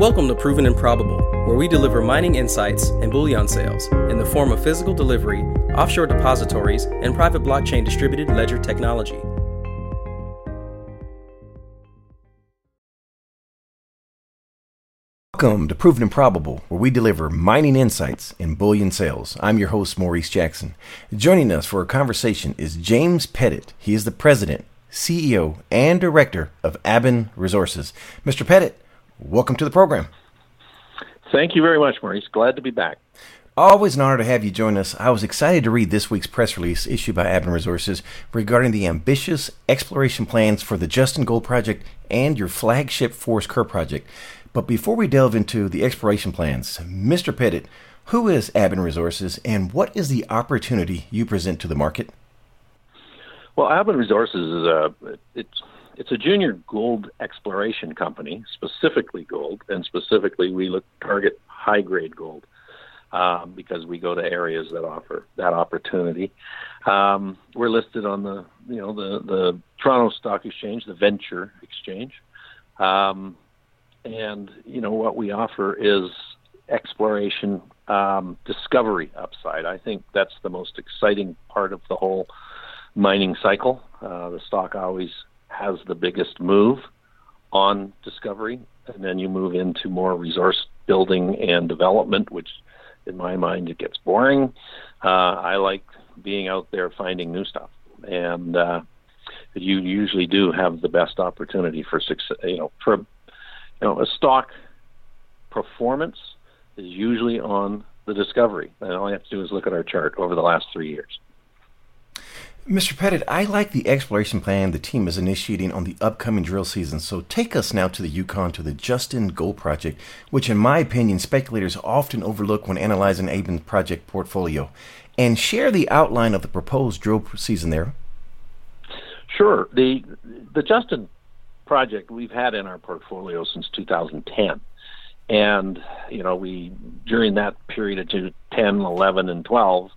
Welcome to Proven and Probable, where we deliver mining insights and bullion sales in the form of physical delivery, offshore depositories, and private blockchain distributed ledger technology. Welcome to Proven and Probable, where we deliver mining insights and bullion sales. I'm your host, Maurice Jackson. Joining us for a conversation is James Pettit. He is the president, CEO, and director of Aben Resources. Mr. Pettit, welcome to the program. Thank you very much, Maurice. Glad to be back. Always an honor to have you join us. I was excited to read this week's press release issued by Aben Resources regarding the ambitious exploration plans for the Justin Gold Project and your flagship Forest Kerr project. But before we delve into the exploration plans, Mr. Pettit, who is Aben Resources and what is the opportunity you present to the market? Well, Aben Resources is a it's it's a junior gold exploration company, specifically gold, and specifically we look target high grade gold um, because we go to areas that offer that opportunity. Um, we're listed on the you know the the Toronto Stock Exchange, the Venture Exchange. Um, and you know what we offer is exploration um, discovery upside. I think that's the most exciting part of the whole mining cycle. Uh, the stock always has the biggest move on discovery, and then you move into more resource building and development, which in my mind it gets boring. Uh, I like being out there finding new stuff, and uh, you usually do have the best opportunity for success. You know, for you know, a stock performance is usually on the discovery. And all you have to do is look at our chart over the last three years. Mr. Pettit, I like the exploration plan the team is initiating on the upcoming drill season. So take us now to the Yukon to the Justin Gold Project, which, in my opinion, speculators often overlook when analyzing Aben's project portfolio, and share the outline of the proposed drill season there. Sure. The the Justin project we've had in our portfolio since 2010. And, you know, we, during that period of 10, 11, and 12,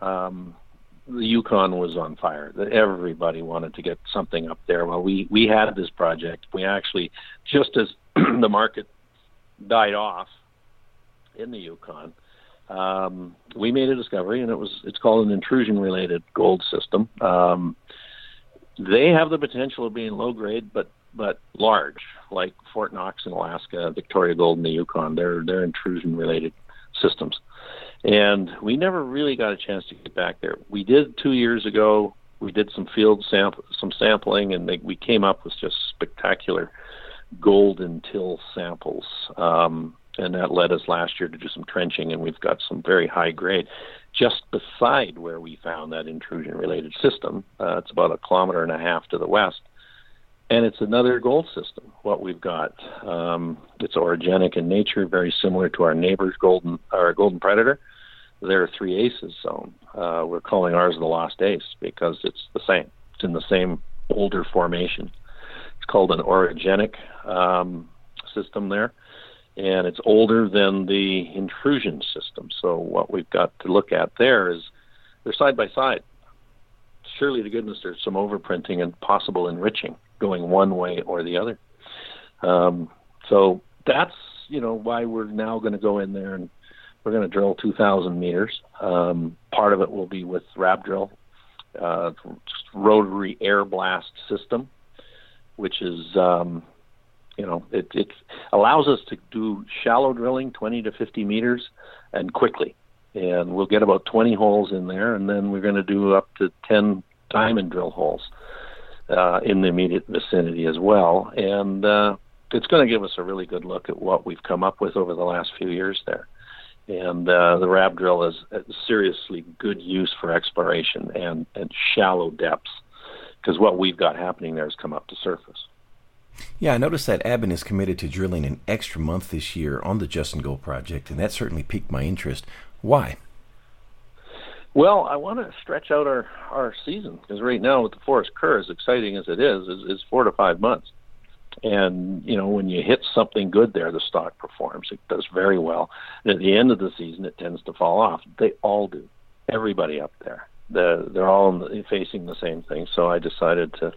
um, the Yukon was on fire. Everybody wanted to get something up there. Well, we, we had this project. We actually, just as the market died off in the Yukon, um, we made a discovery, and it was it's called an intrusion-related gold system. Um, they have the potential of being low grade, but but large, like Fort Knox in Alaska, Victoria Gold in the Yukon. They're they're intrusion related systems, and we never really got a chance to get back there. We did two years ago. We did some field sample some sampling, and they, we came up with just spectacular golden till samples. Um, and that led us last year to do some trenching, and we've got some very high grade just beside where we found that intrusion related system. Uh, it's about a kilometer and a half to the west and it's another gold system. What we've got, um, it's orogenic in nature, very similar to our neighbor's golden, our golden predator. They're three aces zone. Uh, we're calling ours the lost ace because it's the same. It's in the same older formation. It's called an orogenic um, system there, and it's older than the intrusion system. So what we've got to look at there is they're side by side. Surely to goodness, there's some overprinting and possible enriching going one way or the other. Um, so that's you know why we're now going to go in there and we're going to drill 2,000 meters. Um, part of it will be with rab drill, uh, rotary air blast system, which is um, you know it, it allows us to do shallow drilling, 20 to 50 meters, and quickly. And we'll get about 20 holes in there, and then we're going to do up to 10 diamond drill holes uh, in the immediate vicinity as well. And uh, it's going to give us a really good look at what we've come up with over the last few years there. And uh, the rab drill is a seriously good use for exploration and, and shallow depths because what we've got happening there has come up to surface. Yeah, I noticed that Aben is committed to drilling an extra month this year on the Justin Gold project, and that certainly piqued my interest. Why? Well, I want to stretch out our our season because right now with the Forest Kerr, as exciting as it is, is, is four to five months. And you know, when you hit something good there, the stock performs. It does very well. And at the end of the season, it tends to fall off. They all do. Everybody up there, the, they're all facing the same thing. So I decided to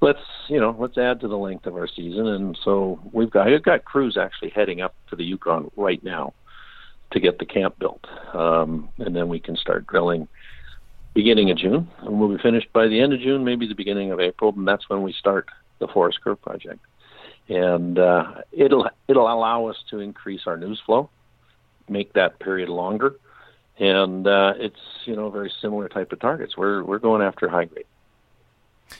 let's you know let's add to the length of our season. And so we've got we've got crews actually heading up to the Yukon right now to get the camp built, um, and then we can start drilling beginning of June, and we'll be finished by the end of June, maybe the beginning of April, and that's when we start the Forest Kerr project. And uh, it'll it'll allow us to increase our news flow, make that period longer, and uh, it's you know very similar type of targets. We're we're going after high grade.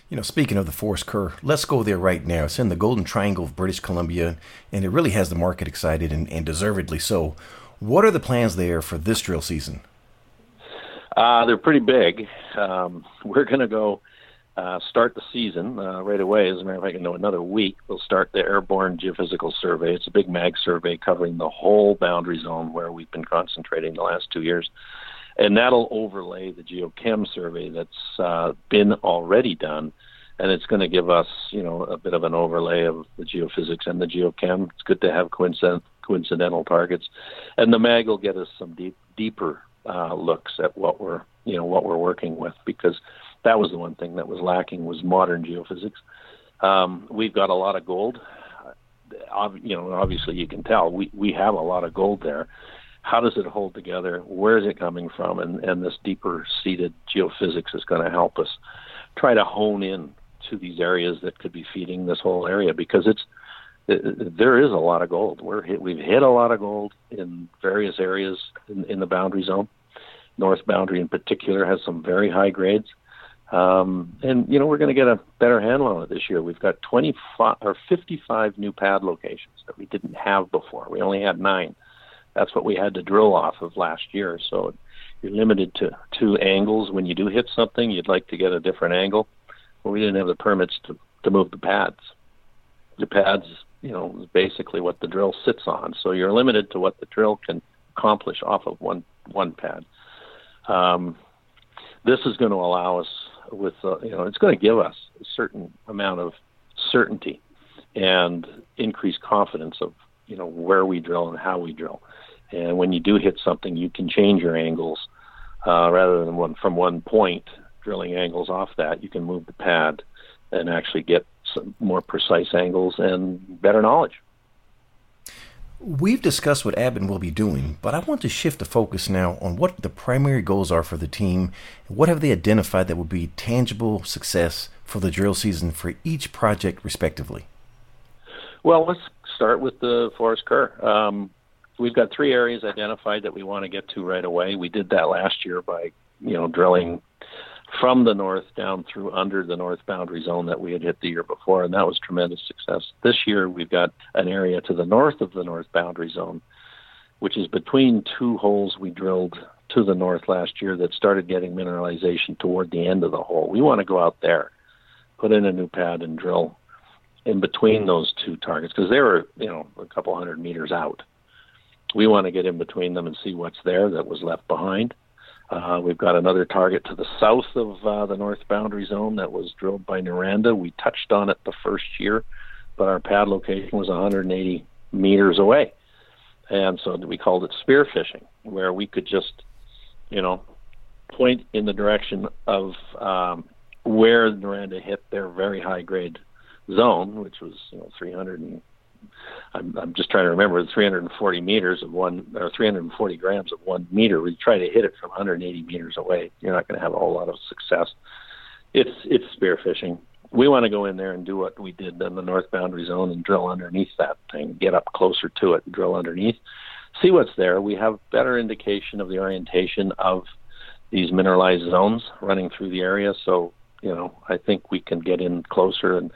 You know, speaking of the Forest Kerr, let's go there right now. It's in the Golden Triangle of British Columbia, and it really has the market excited, and, and deservedly so. What are the plans there for this drill season? Uh, they're pretty big. Um, we're going to go uh, start the season uh, right away. As a matter of fact, in another week, we'll start the airborne geophysical survey. It's a big mag survey covering the whole boundary zone where we've been concentrating the last two years. And that'll overlay the geochem survey that's uh, been already done. And it's going to give us, you know, a bit of an overlay of the geophysics and the geochem. It's good to have coincident, coincidental targets. And the mag will get us some deep, deeper uh, looks at what we're you know what we're working with because that was the one thing that was lacking was modern geophysics. Um, we've got a lot of gold. You know, obviously you can tell we we have a lot of gold there. How does it hold together? Where is it coming from? And and this deeper seated geophysics is going to help us try to hone in to these areas that could be feeding this whole area because it's there is a lot of gold. We're hit, we've hit a lot of gold in various areas in, in the boundary zone. North boundary in particular has some very high grades. Um, and you know we're going to get a better handle on it this year. We've got 25 or 55 new pad locations that we didn't have before. We only had nine. That's what we had to drill off of last year. So you're limited to two angles. When you do hit something, you'd like to get a different angle. Well, we didn't have the permits to to move the pads. The pads you know is basically what the drill sits on. So you're limited to what the drill can accomplish off of one one pad. Um, this is going to allow us with uh, you know it's going to give us a certain amount of certainty and increased confidence of you know where we drill and how we drill. And when you do hit something, you can change your angles uh, rather than one from one point drilling angles off that. You can move the pad and actually get some more precise angles and better knowledge. We've discussed what Aben will be doing, but I want to shift the focus now on what the primary goals are for the team. What have they identified that would be tangible success for the drill season for each project, respectively? Well, let's start with the Forest Kerr. Um, we've got three areas identified that we want to get to right away. We did that last year by, you know, drilling from the north down through under the north boundary zone that we had hit the year before, and that was tremendous success. This year, we've got an area to the north of the north boundary zone, which is between two holes we drilled to the north last year that started getting mineralization toward the end of the hole. We want to go out there, put in a new pad, and drill in between those two targets because they were, you know, a couple hundred meters out. We want to get in between them and see what's there that was left behind uh, we've got another target to the south of uh, the north boundary zone that was drilled by Noranda. We touched on it the first year, but our pad location was 180 meters away. And so we called it spear fishing, where we could just, you know, point in the direction of um, where Noranda hit their very high grade zone, which was you know 300 and I'm, I'm just trying to remember 340 meters of one or 340 grams of one meter. We try to hit it from 180 meters away. You're not going to have a whole lot of success. It's it's spearfishing. We want to go in there and do what we did in the north boundary zone and drill underneath that thing, get up closer to it, and drill underneath, see what's there. We have better indication of the orientation of these mineralized zones running through the area. So you know, I think we can get in closer and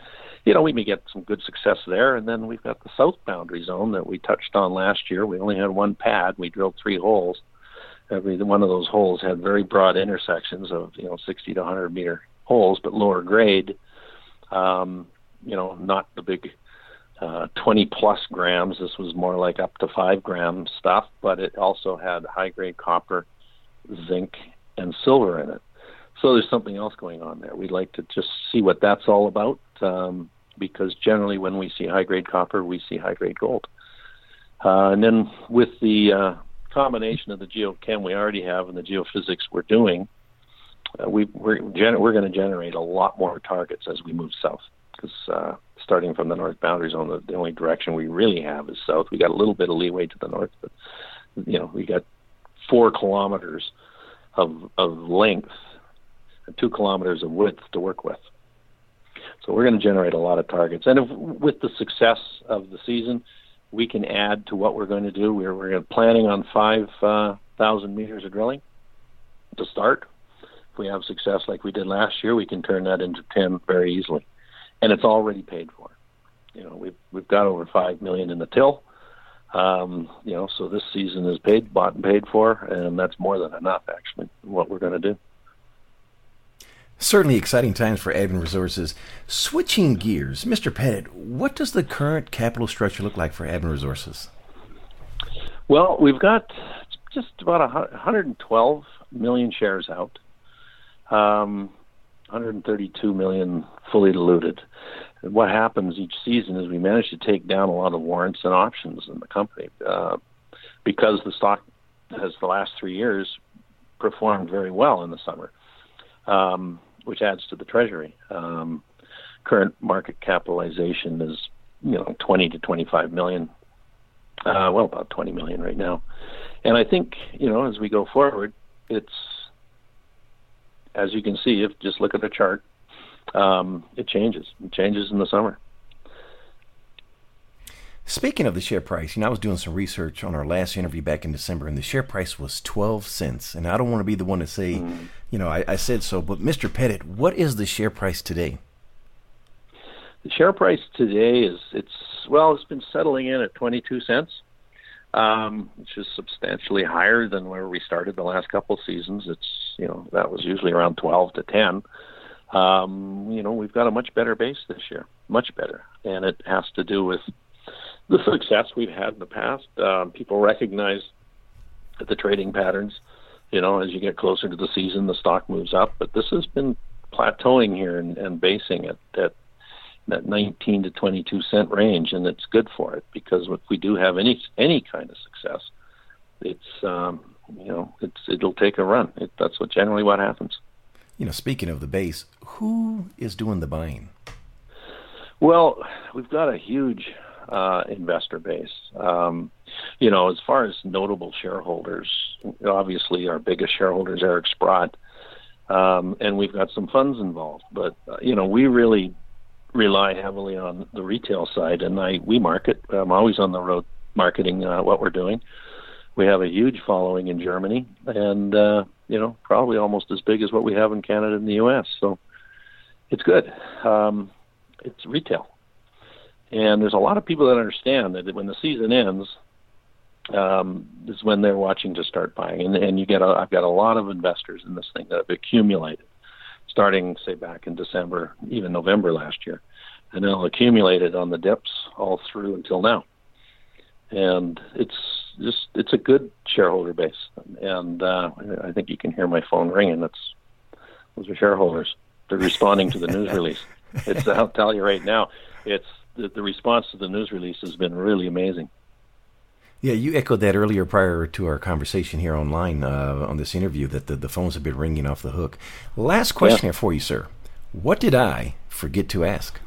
you know, we may get some good success there. And then we've got the south boundary zone that we touched on last year. We only had one pad. We drilled three holes. Every one of those holes had very broad intersections of you know 60 to 100 meter holes, but lower grade. Um, you know, not the big uh, 20 plus grams. This was more like up to five gram stuff, but it also had high grade copper, zinc, and silver in it. So there's something else going on there. We'd like to just see what that's all about. Um, because generally when we see high grade copper, we see high grade gold. Uh, and then with the uh, combination of the geochem we already have and the geophysics we're doing, uh, we, we're, gener- we're going to generate a lot more targets as we move south. because uh, starting from the north boundary zone, the, the only direction we really have is south. We got a little bit of leeway to the north, but you know we got four kilometers of of length and two kilometers of width to work with. So we're going to generate a lot of targets, and if, with the success of the season, we can add to what we're going to do. We're we're planning on five uh, meters of drilling to start. If we have success like we did last year, we can turn that into ten very easily, and it's already paid for. You know, we've we've got over five million in the till. Um, you know, so this season is paid, bought and paid for, and that's more than enough actually. What we're going to do. Certainly exciting times for Aben Resources. Switching gears, Mr. Pettit, what does the current capital structure look like for Aben Resources? Well, we've got just about 112 million shares out, um, 132 million fully diluted. What happens each season is we manage to take down a lot of warrants and options in the company uh, because the stock has the last three years performed very well in the summer. Um, which adds to the treasury. Um, current market capitalization is you know 20 to 25 million. Uh, well, about 20 million right now, and I think you know as we go forward, it's as you can see if just look at the chart, um, it changes. It changes in the summer. Speaking of the share price, you know, I was doing some research on our last interview back in December, and the share price was 12 cents. And I don't want to be the one to say, mm. you know, I, I, said so, but Mr. Pettit, what is the share price today? The share price today is, it's, well, it's been settling in at 22 cents, um, which is substantially higher than where we started the last couple of seasons. It's, you know, that was usually around 12 to 10. Um, you know, we've got a much better base this year, much better. And it has to do with the success we've had in the past. Um, people recognize the trading patterns. You know, as you get closer to the season, the stock moves up, but this has been plateauing here and, and basing it at that 19 to 22 cent range, and it's good for it because if we do have any any kind of success, it's um, you know it's it'll take a run. It, that's what generally what happens. You know, speaking of the base, who is doing the buying? Well, we've got a huge uh, investor base. Um, you know, as far as notable shareholders, obviously our biggest shareholder is Eric Sprott, um, and we've got some funds involved. But uh, you know, we really rely heavily on the retail side, and I we market. I'm always on the road marketing uh, what we're doing. We have a huge following in Germany, and uh, you know, probably almost as big as what we have in Canada and the U.S. So it's good. Um, it's retail and there's a lot of people that understand that when the season ends, um, is when they're watching to start buying. And, and you get, a, I've got a lot of investors in this thing that have accumulated, starting say back in December, even November last year, and they'll accumulate it on the dips all through until now. And it's just it's a good shareholder base, and uh, I think you can hear my phone ringing. That's those are shareholders. They're responding to the news release. It's I'll tell you right now, it's the, the response to the news release has been really amazing. Yeah, you echoed that earlier prior to our conversation here online uh, on this interview that the, the phones have been ringing off the hook. Last question yeah. here for you, sir. What did I forget to ask?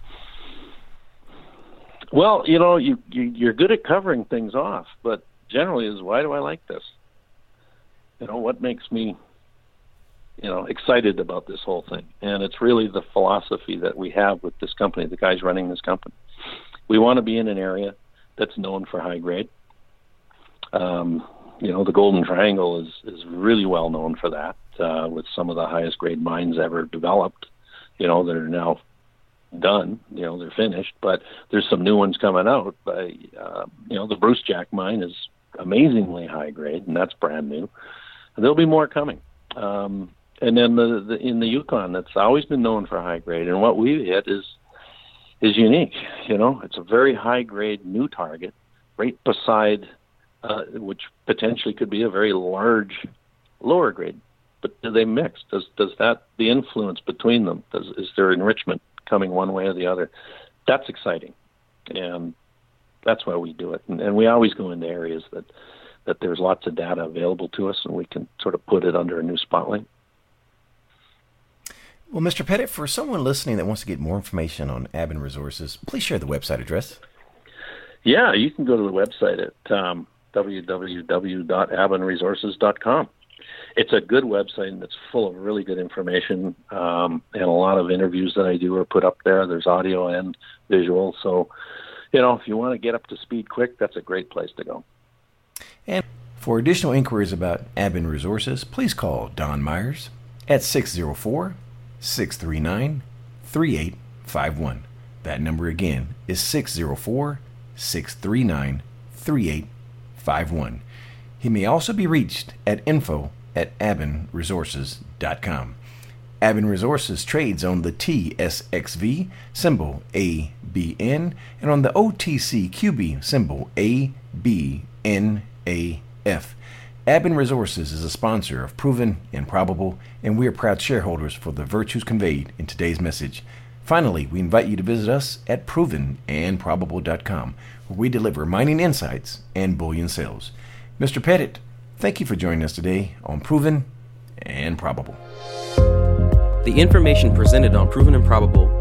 Well, you know, you, you you're good at covering things off, but generally is why do I like this? You know, what makes me you know excited about this whole thing and it's really the philosophy that we have with this company the guys running this company we want to be in an area that's known for high grade. Um, you know the golden triangle is is really well known for that uh, with some of the highest grade mines ever developed you know that are now done you know they're finished but there's some new ones coming out. Uh, you know the Brucejack mine is amazingly high grade and that's brand new. And there'll be more coming. Um, and then the, the in the Yukon, that's always been known for high grade. And what we've hit is is unique. You know, it's a very high grade new target, right beside, uh, which potentially could be a very large lower grade. But do they mix? Does does that the influence between them? Does is there enrichment coming one way or the other? That's exciting, and that's why we do it. And, and we always go into areas that that there's lots of data available to us, and we can sort of put it under a new spotlight. Well, Mr. Pettit, for someone listening that wants to get more information on Aben Resources, please share the website address. Yeah, you can go to the website at um, www.abenresources.com. It's a good website and it's full of really good information. Um, and a lot of interviews that I do are put up there. There's audio and visual. So, you know, if you want to get up to speed quick, that's a great place to go. And for additional inquiries about Aben Resources, please call Don Myers at 604 639 3851. That number again is 604 639 3851. He may also be reached at info at abenresources.com. Aben Resources trades on the TSXV symbol ABN and on the OTCQB symbol ABNAF. Aben Resources is a sponsor of Proven and Probable, and we are proud shareholders for the virtues conveyed in today's message. Finally, we invite you to visit us at provenandprobable.com, where we deliver mining insights and bullion sales. Mr. Pettit, thank you for joining us today on Proven and Probable. The information presented on Proven and Probable